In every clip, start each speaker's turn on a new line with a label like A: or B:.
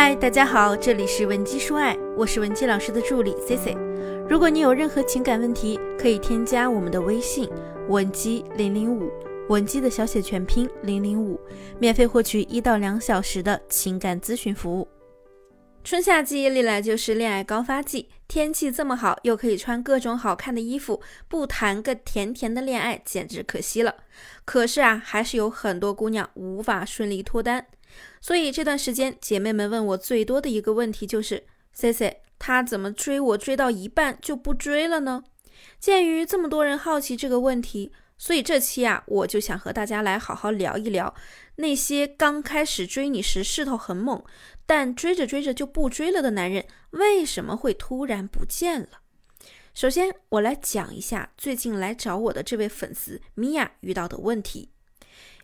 A: 嗨，大家好，这里是文姬说爱，我是文姬老师的助理 C C。如果你有任何情感问题，可以添加我们的微信文姬零零五，文姬的小写全拼零零五，免费获取一到两小时的情感咨询服务。春夏季历来就是恋爱高发季，天气这么好，又可以穿各种好看的衣服，不谈个甜甜的恋爱简直可惜了。可是啊，还是有很多姑娘无法顺利脱单。所以这段时间，姐妹们问我最多的一个问题就是：“C C，他怎么追我追到一半就不追了呢？”鉴于这么多人好奇这个问题，所以这期啊，我就想和大家来好好聊一聊那些刚开始追你时势头很猛，但追着追着就不追了的男人为什么会突然不见了。首先，我来讲一下最近来找我的这位粉丝米娅遇到的问题。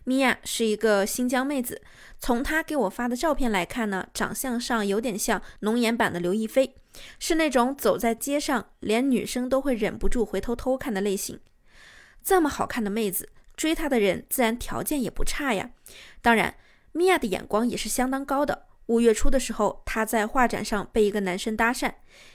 A: 米娅是一个新疆妹子，从她给我发的照片来看呢，长相上有点像浓颜版的刘亦菲，是那种走在街上连女生都会忍不住回头偷看的类型。这么好看的妹子，追她的人自然条件也不差呀。当然，米娅的眼光也是相当高的。五月初的时候，她在画展上被一个男生搭讪。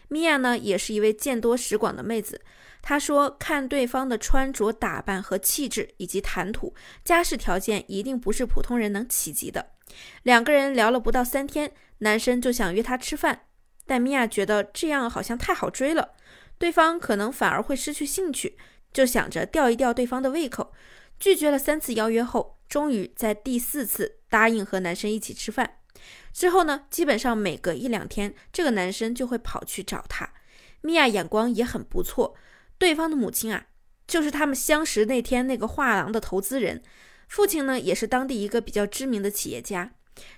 A: 米娅呢，也是一位见多识广的妹子。她说，看对方的穿着打扮和气质，以及谈吐、家世条件，一定不是普通人能企及的。两个人聊了不到三天，男生就想约她吃饭，但米娅觉得这样好像太好追了，对方可能反而会失去兴趣，就想着吊一吊对方的胃口，拒绝了三次邀约后，终于在第四次答应和男生一起吃饭。之后呢，基本上每隔一两天，这个男生就会跑去找她。米娅眼光也很不错，对方的母亲啊，就是他们相识那天那个画廊的投资人，父亲呢也是当地一个比较知名的企业家。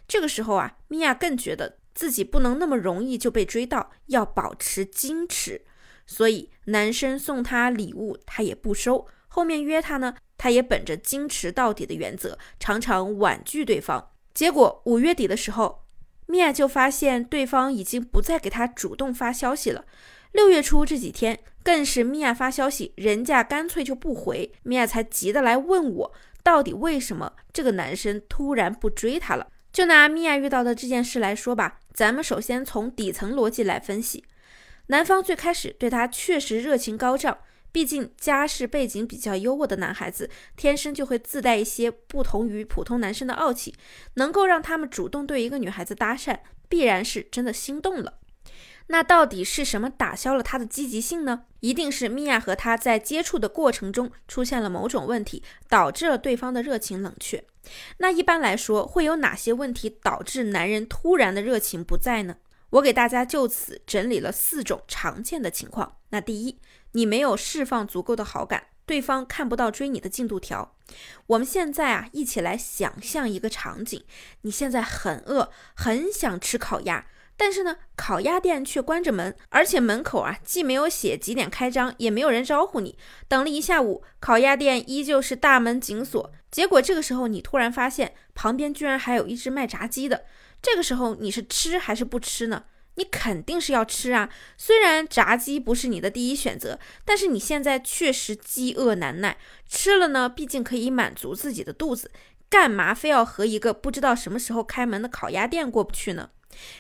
A: 这个时候啊，米娅更觉得自己不能那么容易就被追到，要保持矜持，所以男生送她礼物，她也不收。后面约她呢，她也本着矜持到底的原则，常常婉拒对方。结果五月底的时候，米娅就发现对方已经不再给她主动发消息了。六月初这几天，更是米娅发消息，人家干脆就不回，米娅才急得来问我，到底为什么这个男生突然不追她了？就拿米娅遇到的这件事来说吧，咱们首先从底层逻辑来分析，男方最开始对她确实热情高涨。毕竟家世背景比较优渥的男孩子，天生就会自带一些不同于普通男生的傲气，能够让他们主动对一个女孩子搭讪，必然是真的心动了。那到底是什么打消了他的积极性呢？一定是米娅和他在接触的过程中出现了某种问题，导致了对方的热情冷却。那一般来说，会有哪些问题导致男人突然的热情不在呢？我给大家就此整理了四种常见的情况。那第一。你没有释放足够的好感，对方看不到追你的进度条。我们现在啊，一起来想象一个场景：你现在很饿，很想吃烤鸭，但是呢，烤鸭店却关着门，而且门口啊，既没有写几点开张，也没有人招呼你。等了一下午，烤鸭店依旧是大门紧锁。结果这个时候，你突然发现旁边居然还有一只卖炸鸡的。这个时候，你是吃还是不吃呢？你肯定是要吃啊！虽然炸鸡不是你的第一选择，但是你现在确实饥饿难耐，吃了呢，毕竟可以满足自己的肚子，干嘛非要和一个不知道什么时候开门的烤鸭店过不去呢？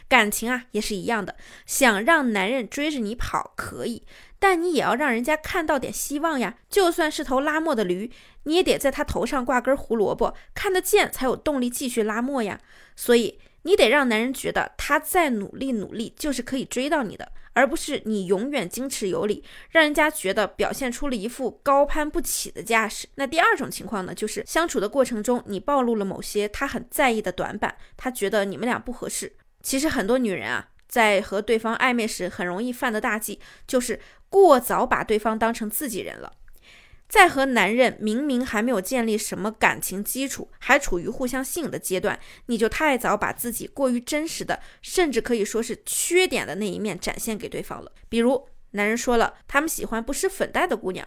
A: 感情啊，也是一样的，想让男人追着你跑可以，但你也要让人家看到点希望呀。就算是头拉磨的驴，你也得在他头上挂根胡萝卜，看得见才有动力继续拉磨呀。所以。你得让男人觉得他再努力努力就是可以追到你的，而不是你永远矜持有礼，让人家觉得表现出了一副高攀不起的架势。那第二种情况呢，就是相处的过程中你暴露了某些他很在意的短板，他觉得你们俩不合适。其实很多女人啊，在和对方暧昧时很容易犯的大忌，就是过早把对方当成自己人了。在和男人明明还没有建立什么感情基础，还处于互相吸引的阶段，你就太早把自己过于真实的，甚至可以说是缺点的那一面展现给对方了。比如，男人说了他们喜欢不施粉黛的姑娘，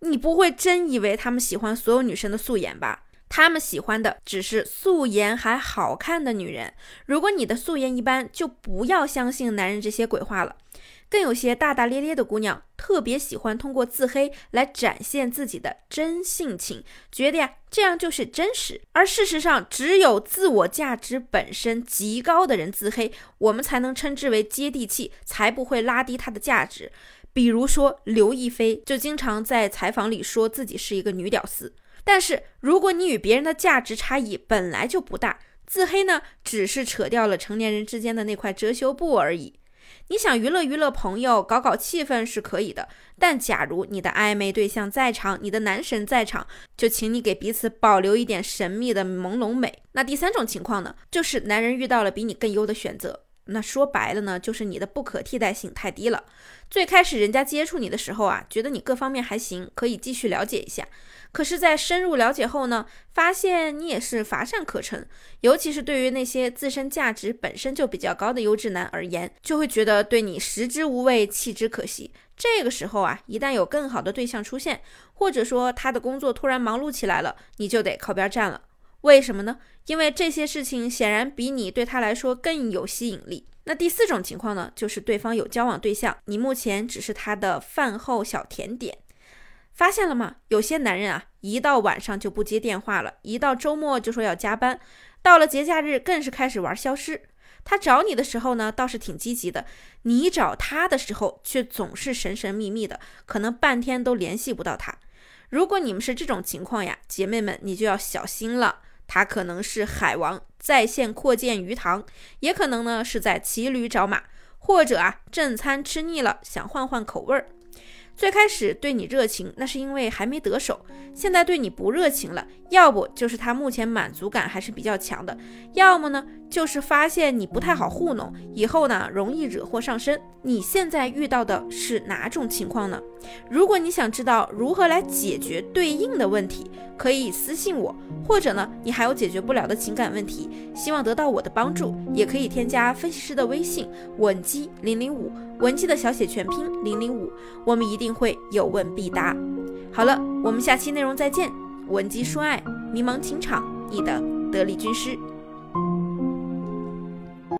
A: 你不会真以为他们喜欢所有女生的素颜吧？他们喜欢的只是素颜还好看的女人。如果你的素颜一般，就不要相信男人这些鬼话了。更有些大大咧咧的姑娘，特别喜欢通过自黑来展现自己的真性情，觉得呀这样就是真实。而事实上，只有自我价值本身极高的人自黑，我们才能称之为接地气，才不会拉低他的价值。比如说刘亦菲，就经常在采访里说自己是一个女屌丝。但是如果你与别人的价值差异本来就不大，自黑呢，只是扯掉了成年人之间的那块遮羞布而已。你想娱乐娱乐朋友，搞搞气氛是可以的，但假如你的暧昧对象在场，你的男神在场，就请你给彼此保留一点神秘的朦胧美。那第三种情况呢，就是男人遇到了比你更优的选择。那说白了呢，就是你的不可替代性太低了。最开始人家接触你的时候啊，觉得你各方面还行，可以继续了解一下。可是，在深入了解后呢，发现你也是乏善可陈。尤其是对于那些自身价值本身就比较高的优质男而言，就会觉得对你食之无味，弃之可惜。这个时候啊，一旦有更好的对象出现，或者说他的工作突然忙碌起来了，你就得靠边站了。为什么呢？因为这些事情显然比你对他来说更有吸引力。那第四种情况呢，就是对方有交往对象，你目前只是他的饭后小甜点。发现了吗？有些男人啊，一到晚上就不接电话了，一到周末就说要加班，到了节假日更是开始玩消失。他找你的时候呢，倒是挺积极的；你找他的时候，却总是神神秘秘的，可能半天都联系不到他。如果你们是这种情况呀，姐妹们，你就要小心了。他可能是海王在线扩建鱼塘，也可能呢是在骑驴找马，或者啊正餐吃腻了想换换口味儿。最开始对你热情，那是因为还没得手；现在对你不热情了，要不就是他目前满足感还是比较强的，要么呢就是发现你不太好糊弄，以后呢容易惹祸上身。你现在遇到的是哪种情况呢？如果你想知道如何来解决对应的问题，可以私信我，或者呢你还有解决不了的情感问题，希望得到我的帮助，也可以添加分析师的微信文姬零零五。文姬的小写全拼零零五，我们一定定会有问必答。好了，我们下期内容再见。文姬说爱，迷茫情场，你的得力军师。